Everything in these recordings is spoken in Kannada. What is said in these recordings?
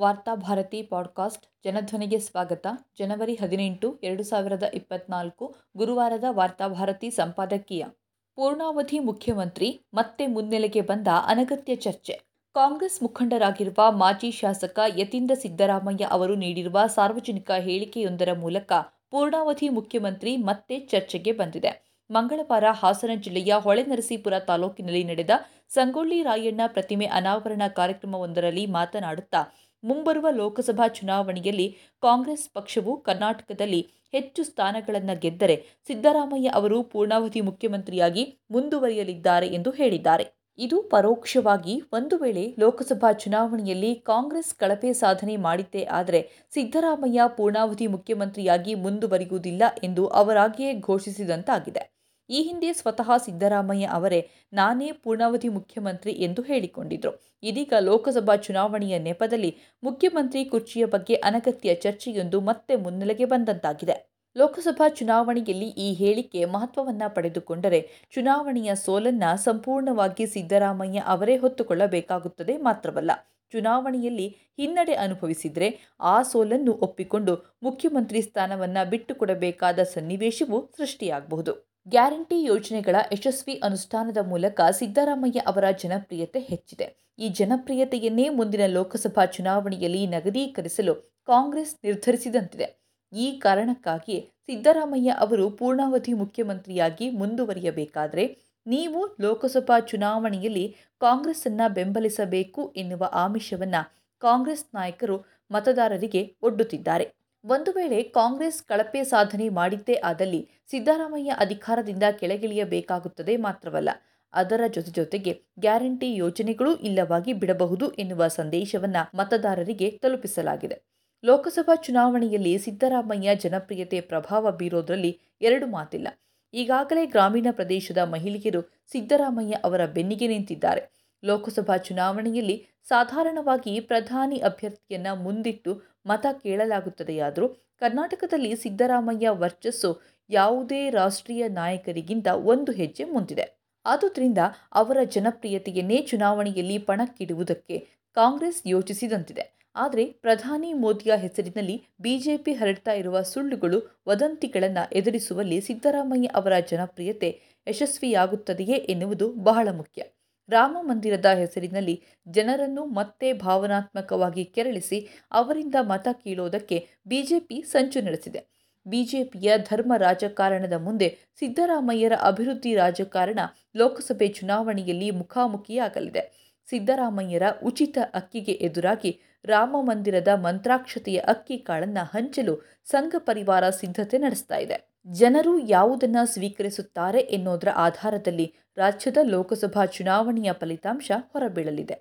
ವಾರ್ತಾಭಾರತಿ ಪಾಡ್ಕಾಸ್ಟ್ ಜನಧ್ವನಿಗೆ ಸ್ವಾಗತ. ಜನವರಿ ಹದಿನೆಂಟು, ಎರಡು ಸಾವಿರದ ಇಪ್ಪತ್ನಾಲ್ಕು ಗುರುವಾರದ ವಾರ್ತಾಭಾರತಿ ಸಂಪಾದಕೀಯ. ಪೂರ್ಣಾವಧಿ ಮುಖ್ಯಮಂತ್ರಿ ಮತ್ತೆ ಮುನ್ನೆಲೆಗೆ ಬಂದ ಅನಗತ್ಯ ಚರ್ಚೆ. ಕಾಂಗ್ರೆಸ್ ಮುಖಂಡರಾಗಿರುವ ಮಾಜಿ ಶಾಸಕ ಯತೀಂದ್ರ ಸಿದ್ದರಾಮಯ್ಯ ಅವರು ನೀಡಿರುವ ಸಾರ್ವಜನಿಕ ಹೇಳಿಕೆಯೊಂದರ ಮೂಲಕ ಪೂರ್ಣಾವಧಿ ಮುಖ್ಯಮಂತ್ರಿ ಮತ್ತೆ ಚರ್ಚೆಗೆ ಬಂದಿದೆ. ಮಂಗಳವಾರ ಹಾಸನ ಜಿಲ್ಲೆಯ ಹೊಳೆನರಸೀಪುರ ತಾಲೂಕಿನಲ್ಲಿ ನಡೆದ ಸಂಗೊಳ್ಳಿ ರಾಯಣ್ಣ ಪ್ರತಿಮೆ ಅನಾವರಣ ಕಾರ್ಯಕ್ರಮವೊಂದರಲ್ಲಿ ಮಾತನಾಡುತ್ತಾ ಮುಂಬರುವ ಲೋಕಸಭಾ ಚುನಾವಣೆಯಲ್ಲಿ ಕಾಂಗ್ರೆಸ್ ಪಕ್ಷವು ಕರ್ನಾಟಕದಲ್ಲಿ ಹೆಚ್ಚು ಸ್ಥಾನಗಳನ್ನು ಗೆದ್ದರೆ ಸಿದ್ದರಾಮಯ್ಯ ಅವರು ಪೂರ್ಣಾವಧಿ ಮುಖ್ಯಮಂತ್ರಿಯಾಗಿ ಮುಂದುವರಿಯಲಿದ್ದಾರೆ ಎಂದು ಹೇಳಿದ್ದಾರೆ. ಇದು ಪರೋಕ್ಷವಾಗಿ ಒಂದು ವೇಳೆ ಲೋಕಸಭಾ ಚುನಾವಣೆಯಲ್ಲಿ ಕಾಂಗ್ರೆಸ್ ಕಳಪೆ ಸಾಧನೆ ಮಾಡಿದ್ದೇ ಆದರೆ ಸಿದ್ದರಾಮಯ್ಯ ಪೂರ್ಣಾವಧಿ ಮುಖ್ಯಮಂತ್ರಿಯಾಗಿ ಮುಂದುವರಿಯುವುದಿಲ್ಲ ಎಂದು ಅವರಾಗಿಯೇ ಘೋಷಿಸಿದಂತಾಗಿದೆ. ಈ ಹಿಂದೆ ಸ್ವತಃ ಸಿದ್ದರಾಮಯ್ಯ ಅವರೇ ನಾನೇ ಪೂರ್ಣಾವಧಿ ಮುಖ್ಯಮಂತ್ರಿ ಎಂದು ಹೇಳಿಕೊಂಡಿದ್ರು. ಇದೀಗ ಲೋಕಸಭಾ ಚುನಾವಣೆಯ ನೆಪದಲ್ಲಿ ಮುಖ್ಯಮಂತ್ರಿ ಕುರ್ಚಿಯ ಬಗ್ಗೆ ಅನಗತ್ಯ ಚರ್ಚೆಯೊಂದು ಮತ್ತೆ ಮುನ್ನೆಲೆಗೆ ಬಂದಂತಾಗಿದೆ. ಲೋಕಸಭಾ ಚುನಾವಣೆಯಲ್ಲಿ ಈ ಹೇಳಿಕೆ ಮಹತ್ವವನ್ನ ಪಡೆದುಕೊಂಡರೆ ಚುನಾವಣೆಯ ಸೋಲನ್ನ ಸಂಪೂರ್ಣವಾಗಿ ಸಿದ್ದರಾಮಯ್ಯ ಅವರೇ ಹೊತ್ತುಕೊಳ್ಳಬೇಕಾಗುತ್ತದೆ ಮಾತ್ರವಲ್ಲ, ಚುನಾವಣೆಯಲ್ಲಿ ಹಿನ್ನಡೆ ಅನುಭವಿಸಿದರೆ ಆ ಸೋಲನ್ನು ಒಪ್ಪಿಕೊಂಡು ಮುಖ್ಯಮಂತ್ರಿ ಸ್ಥಾನವನ್ನ ಬಿಟ್ಟುಕೊಡಬೇಕಾದ ಸನ್ನಿವೇಶವೂ ಸೃಷ್ಟಿಯಾಗಬಹುದು. ಗ್ಯಾರಂಟಿ ಯೋಜನೆಗಳ ಯಶಸ್ವಿ ಅನುಷ್ಠಾನದ ಮೂಲಕ ಸಿದ್ದರಾಮಯ್ಯ ಅವರ ಜನಪ್ರಿಯತೆ ಹೆಚ್ಚಿದೆ. ಈ ಜನಪ್ರಿಯತೆಯನ್ನೇ ಮುಂದಿನ ಲೋಕಸಭಾ ಚುನಾವಣೆಯಲ್ಲಿ ನಗದೀಕರಿಸಲು ಕಾಂಗ್ರೆಸ್ ನಿರ್ಧರಿಸಿದಂತಿದೆ. ಈ ಕಾರಣಕ್ಕಾಗಿ ಸಿದ್ದರಾಮಯ್ಯ ಅವರು ಪೂರ್ಣಾವಧಿ ಮುಖ್ಯಮಂತ್ರಿಯಾಗಿ ಮುಂದುವರಿಯಬೇಕಾದರೆ ನೀವು ಲೋಕಸಭಾ ಚುನಾವಣೆಯಲ್ಲಿ ಕಾಂಗ್ರೆಸ್ಸನ್ನು ಬೆಂಬಲಿಸಬೇಕು ಎನ್ನುವ ಆಮಿಷವನ್ನು ಕಾಂಗ್ರೆಸ್ ನಾಯಕರು ಮತದಾರರಿಗೆ ಒಡ್ಡುತ್ತಿದ್ದಾರೆ. ಒಂದು ವೇಳೆ ಕಾಂಗ್ರೆಸ್ ಕಳಪೆ ಸಾಧನೆ ಮಾಡಿದ್ದೇ ಆದಲ್ಲಿ ಸಿದ್ದರಾಮಯ್ಯ ಅಧಿಕಾರದಿಂದ ಕೆಳಗಿಳಿಯಬೇಕಾಗುತ್ತದೆ ಮಾತ್ರವಲ್ಲ, ಅದರ ಜೊತೆ ಜೊತೆಗೆ ಗ್ಯಾರಂಟಿ ಯೋಜನೆಗಳು ಇಲ್ಲವಾಗಿ ಬಿಡಬಹುದು ಎನ್ನುವ ಸಂದೇಶವನ್ನು ಮತದಾರರಿಗೆ ತಲುಪಿಸಲಾಗಿದೆ. ಲೋಕಸಭಾ ಚುನಾವಣೆಯಲ್ಲಿ ಸಿದ್ದರಾಮಯ್ಯ ಜನಪ್ರಿಯತೆ ಪ್ರಭಾವ ಬೀರೋದರಲ್ಲಿ ಎರಡು ಮಾತಿಲ್ಲ. ಈಗಾಗಲೇ ಗ್ರಾಮೀಣ ಪ್ರದೇಶದ ಮಹಿಳೆಯರು ಸಿದ್ದರಾಮಯ್ಯ ಅವರ ಬೆನ್ನಿಗೆ ನಿಂತಿದ್ದಾರೆ. ಲೋಕಸಭಾ ಚುನಾವಣೆಯಲ್ಲಿ ಸಾಧಾರಣವಾಗಿ ಪ್ರಧಾನಿ ಅಭ್ಯರ್ಥಿಯನ್ನ ಮುಂದಿಟ್ಟು ಮತ ಕೇಳಲಾಗುತ್ತದೆಯಾದರೂ ಕರ್ನಾಟಕದಲ್ಲಿ ಸಿದ್ದರಾಮಯ್ಯ ವರ್ಚಸ್ಸು ಯಾವುದೇ ರಾಷ್ಟ್ರೀಯ ನಾಯಕರಿಗಿಂತ ಒಂದು ಹೆಜ್ಜೆ ಮುಂದಿದೆ. ಆದುದರಿಂದ ಅವರ ಜನಪ್ರಿಯತೆಯನ್ನೇ ಚುನಾವಣೆಯಲ್ಲಿ ಪಣಕ್ಕಿಡುವುದಕ್ಕೆ ಕಾಂಗ್ರೆಸ್ ಯೋಚಿಸಿದಂತಿದೆ. ಆದರೆ ಪ್ರಧಾನಿ ಮೋದಿಯ ಹೆಸರಿನಲ್ಲಿ ಬಿಜೆಪಿ ಹರಡ್ತಾ ಇರುವ ಸುಳ್ಳುಗಳು ವದಂತಿಗಳನ್ನು ಎದುರಿಸುವಲ್ಲಿ ಸಿದ್ದರಾಮಯ್ಯ ಅವರ ಜನಪ್ರಿಯತೆ ಯಶಸ್ವಿಯಾಗುತ್ತದೆಯೇ ಎನ್ನುವುದು ಬಹಳ ಮುಖ್ಯ. ರಾಮ ಮಂದಿರದ ಹೆಸರಿನಲ್ಲಿ ಜನರನ್ನು ಮತ್ತೆ ಭಾವನಾತ್ಮಕವಾಗಿ ಕೆರಳಿಸಿ ಅವರಿಂದ ಮತ ಕೀಳೋದಕ್ಕೆ ಬಿಜೆಪಿ ಸಂಚು ನಡೆಸಿದೆ. ಬಿಜೆಪಿಯ ಧರ್ಮ ರಾಜಕಾರಣದ ಮುಂದೆ ಸಿದ್ದರಾಮಯ್ಯರ ಅಭಿವೃದ್ಧಿ ರಾಜಕಾರಣ ಲೋಕಸಭೆ ಚುನಾವಣೆಯಲ್ಲಿ ಮುಖಾಮುಖಿಯಾಗಲಿದೆ. ಸಿದ್ದರಾಮಯ್ಯರ ಉಚಿತ ಅಕ್ಕಿಗೆ ಎದುರಾಗಿ ರಾಮ ಮಂದಿರದ ಮಂತ್ರಾಕ್ಷತೆಯ ಅಕ್ಕಿ ಕಾಳನ್ನು ಹಂಚಲು ಸಂಘ ಪರಿವಾರ ಸಿದ್ಧತೆ ನಡೆಸ್ತಾ ಇದೆ. ಜನರು ಯಾವುದನ್ನು ಸ್ವೀಕರಿಸುತ್ತಾರೆ ಎನ್ನುವುದರ ಆಧಾರದಲ್ಲಿ ರಾಜ್ಯದ ಲೋಕಸಭಾ ಚುನಾವಣೆಯ ಫಲಿತಾಂಶ ಹೊರಬೀಳಲಿದೆ.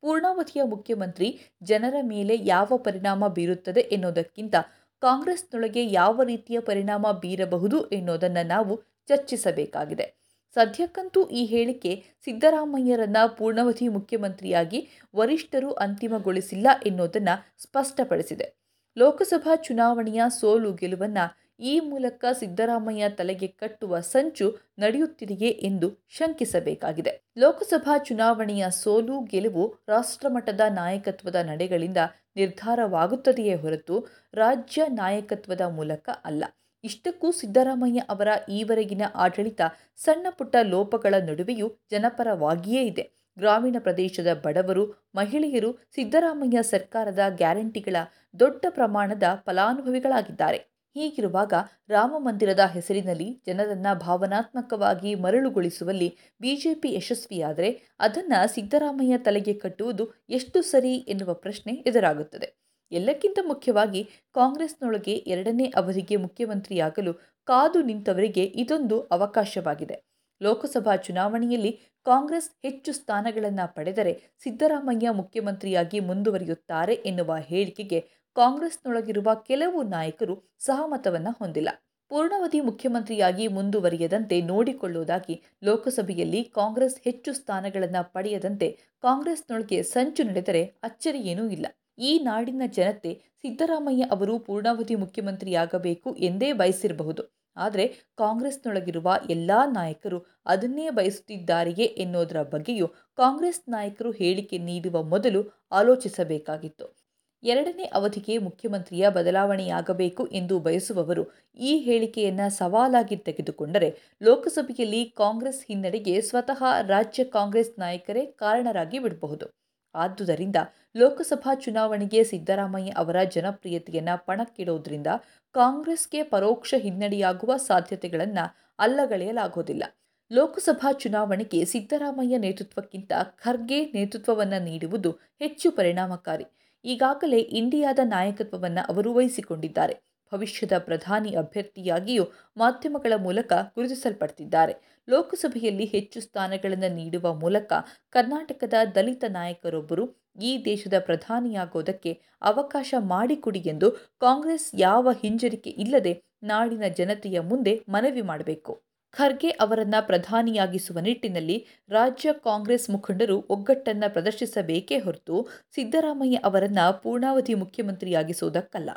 ಪೂರ್ಣಾವಧಿಯ ಮುಖ್ಯಮಂತ್ರಿ ಜನರ ಮೇಲೆ ಯಾವ ಪರಿಣಾಮ ಬೀರುತ್ತದೆ ಎನ್ನುವುದಕ್ಕಿಂತ ಕಾಂಗ್ರೆಸ್ನೊಳಗೆ ಯಾವ ರೀತಿಯ ಪರಿಣಾಮ ಬೀರಬಹುದು ಎನ್ನುವುದನ್ನು ನಾವು ಚರ್ಚಿಸಬೇಕಾಗಿದೆ. ಸದ್ಯಕ್ಕಂತೂ ಈ ಹೇಳಿಕೆ ಸಿದ್ದರಾಮಯ್ಯರನ್ನ ಪೂರ್ಣಾವಧಿ ಮುಖ್ಯಮಂತ್ರಿಯಾಗಿ ವರಿಷ್ಠರು ಅಂತಿಮಗೊಳಿಸಿಲ್ಲ ಎನ್ನುವುದನ್ನು ಸ್ಪಷ್ಟಪಡಿಸಿದೆ. ಲೋಕಸಭಾ ಚುನಾವಣೆಯ ಸೋಲು ಗೆಲುವನ್ನು ಈ ಮೂಲಕ ಸಿದ್ದರಾಮಯ್ಯ ತಲೆಗೆ ಕಟ್ಟುವ ಸಂಚು ನಡೆಯುತ್ತಿದೆಯೇ ಎಂದು ಶಂಕಿಸಬೇಕಾಗಿದೆ. ಲೋಕಸಭಾ ಚುನಾವಣೆಯ ಸೋಲು ಗೆಲುವು ರಾಷ್ಟ್ರಮಟ್ಟದ ನಾಯಕತ್ವದ ನಡೆಗಳಿಂದ ನಿರ್ಧಾರವಾಗುತ್ತದೆಯೇ ಹೊರತು ರಾಜ್ಯ ನಾಯಕತ್ವದ ಮೂಲಕ ಅಲ್ಲ. ಇಷ್ಟಕ್ಕೂ ಸಿದ್ದರಾಮಯ್ಯ ಅವರ ಈವರೆಗಿನ ಆಡಳಿತ ಸಣ್ಣ ಪುಟ್ಟ ಲೋಪಗಳ ನಡುವೆಯೂ ಜನಪರವಾಗಿಯೇ ಇದೆ. ಗ್ರಾಮೀಣ ಪ್ರದೇಶದ ಬಡವರು, ಮಹಿಳೆಯರು ಸಿದ್ದರಾಮಯ್ಯ ಸರ್ಕಾರದ ಗ್ಯಾರಂಟಿಗಳ ದೊಡ್ಡ ಪ್ರಮಾಣದ ಫಲಾನುಭವಿಗಳಾಗಿದ್ದಾರೆ. ಹೀಗಿರುವಾಗ ರಾಮ ಮಂದಿರದ ಹೆಸರಿನಲ್ಲಿ ಜನರನ್ನ ಭಾವನಾತ್ಮಕವಾಗಿ ಮರಳುಗೊಳಿಸುವಲ್ಲಿ ಬಿಜೆಪಿ ಯಶಸ್ವಿಯಾದರೆ ಅದನ್ನು ಸಿದ್ದರಾಮಯ್ಯ ತಲೆಗೆ ಕಟ್ಟುವುದು ಎಷ್ಟು ಸರಿ ಎನ್ನುವ ಪ್ರಶ್ನೆ ಎದುರಾಗುತ್ತದೆ. ಎಲ್ಲಕ್ಕಿಂತ ಮುಖ್ಯವಾಗಿ ಕಾಂಗ್ರೆಸ್ನೊಳಗೆ ಎರಡನೇ ಅವಧಿಗೆ ಮುಖ್ಯಮಂತ್ರಿಯಾಗಲು ಕಾದು ನಿಂತವರಿಗೆ ಇದೊಂದು ಅವಕಾಶವಾಗಿದೆ. ಲೋಕಸಭಾ ಚುನಾವಣೆಯಲ್ಲಿ ಕಾಂಗ್ರೆಸ್ ಹೆಚ್ಚು ಸ್ಥಾನಗಳನ್ನು ಪಡೆದರೆ ಸಿದ್ದರಾಮಯ್ಯ ಮುಖ್ಯಮಂತ್ರಿಯಾಗಿ ಮುಂದುವರಿಯುತ್ತಾರೆ ಎನ್ನುವ ಹೇಳಿಕೆಗೆ ಕಾಂಗ್ರೆಸ್ನೊಳಗಿರುವ ಕೆಲವು ನಾಯಕರು ಸಹಮತವನ್ನು ಹೊಂದಿಲ್ಲ. ಪೂರ್ಣಾವಧಿ ಮುಖ್ಯಮಂತ್ರಿಯಾಗಿ ಮುಂದುವರಿಯದಂತೆ ನೋಡಿಕೊಳ್ಳುವುದಾಗಿ ಲೋಕಸಭೆಯಲ್ಲಿ ಕಾಂಗ್ರೆಸ್ ಹೆಚ್ಚು ಸ್ಥಾನಗಳನ್ನು ಪಡೆಯದಂತೆ ಕಾಂಗ್ರೆಸ್ನೊಳಗೆ ಸಂಚು ನಡೆದರೆ ಅಚ್ಚರಿಯೇನೂ ಇಲ್ಲ. ಈ ನಾಡಿನ ಜನತೆ ಸಿದ್ದರಾಮಯ್ಯ ಅವರು ಪೂರ್ಣಾವಧಿ ಮುಖ್ಯಮಂತ್ರಿಯಾಗಬೇಕು ಎಂದೇ ಬಯಸಿರಬಹುದು. ಆದರೆ ಕಾಂಗ್ರೆಸ್ನೊಳಗಿರುವ ಎಲ್ಲ ನಾಯಕರು ಅದನ್ನೇ ಬಯಸುತ್ತಿದ್ದಾರೆಯೇ ಎನ್ನುವುದರ ಬಗ್ಗೆಯೂ ಕಾಂಗ್ರೆಸ್ ನಾಯಕರು ಹೇಳಿಕೆ ನೀಡುವ ಮೊದಲು ಆಲೋಚಿಸಬೇಕಾಗಿತ್ತು. ಎರಡನೇ ಅವಧಿಗೆ ಮುಖ್ಯಮಂತ್ರಿಯ ಬದಲಾವಣೆಯಾಗಬೇಕು ಎಂದು ಬಯಸುವವರು ಈ ಹೇಳಿಕೆಯನ್ನು ಸವಾಲಾಗಿ ತೆಗೆದುಕೊಂಡರೆ ಲೋಕಸಭೆಯಲ್ಲಿ ಕಾಂಗ್ರೆಸ್ ಹಿನ್ನಡೆಗೆ ಸ್ವತಃ ರಾಜ್ಯ ಕಾಂಗ್ರೆಸ್ ನಾಯಕರೇ ಕಾರಣರಾಗಿ ಬಿಡಬಹುದು. ಆದುದರಿಂದ ಲೋಕಸಭಾ ಚುನಾವಣೆಗೆ ಸಿದ್ದರಾಮಯ್ಯ ಅವರ ಜನಪ್ರಿಯತೆಯನ್ನು ಪಣಕ್ಕಿಡೋದ್ರಿಂದ ಕಾಂಗ್ರೆಸ್ಗೆ ಪರೋಕ್ಷ ಹಿನ್ನಡೆಯಾಗುವ ಸಾಧ್ಯತೆಗಳನ್ನು ಅಲ್ಲಗಳೆಯಲಾಗೋದಿಲ್ಲ. ಲೋಕಸಭಾ ಚುನಾವಣೆಗೆ ಸಿದ್ದರಾಮಯ್ಯ ನೇತೃತ್ವಕ್ಕಿಂತ ಖರ್ಗೆ ನೇತೃತ್ವವನ್ನು ನೀಡುವುದು ಹೆಚ್ಚು ಪರಿಣಾಮಕಾರಿ. ಈಗಾಗಲೇ ಇಂಡಿಯಾದ ನಾಯಕತ್ವವನ್ನು ಅವರು ವಹಿಸಿಕೊಂಡಿದ್ದಾರೆ. ಭವಿಷ್ಯದ ಪ್ರಧಾನಿ ಅಭ್ಯರ್ಥಿಯಾಗಿಯೂ ಮಾಧ್ಯಮಗಳ ಮೂಲಕ ಗುರುತಿಸಲ್ಪಡ್ತಿದ್ದಾರೆ. ಲೋಕಸಭೆಯಲ್ಲಿ ಹೆಚ್ಚು ಸ್ಥಾನಗಳನ್ನು ನೀಡುವ ಮೂಲಕ ಕರ್ನಾಟಕದ ದಲಿತ ನಾಯಕರೊಬ್ಬರು ಈ ದೇಶದ ಪ್ರಧಾನಿಯಾಗೋದಕ್ಕೆ ಅವಕಾಶ ಮಾಡಿಕೊಡಿ ಎಂದು ಕಾಂಗ್ರೆಸ್ ಯಾವ ಹಿಂಜರಿಕೆ ಇಲ್ಲದೆ ನಾಡಿನ ಜನತೆಯ ಮುಂದೆ ಮನವಿ ಮಾಡಬೇಕು. ಖರ್ಗೆ ಅವರನ್ನ ಪ್ರಧಾನಿಯಾಗಿಸುವ ನಿಟ್ಟಿನಲ್ಲಿ ರಾಜ್ಯ ಕಾಂಗ್ರೆಸ್ ಮುಖಂಡರು ಒಗ್ಗಟ್ಟನ್ನು ಪ್ರದರ್ಶಿಸಬೇಕೇ ಹೊರತು ಸಿದ್ದರಾಮಯ್ಯ ಅವರನ್ನ ಪೂರ್ಣಾವಧಿ ಮುಖ್ಯಮಂತ್ರಿಯಾಗಿಸುವುದಕ್ಕಲ್ಲ.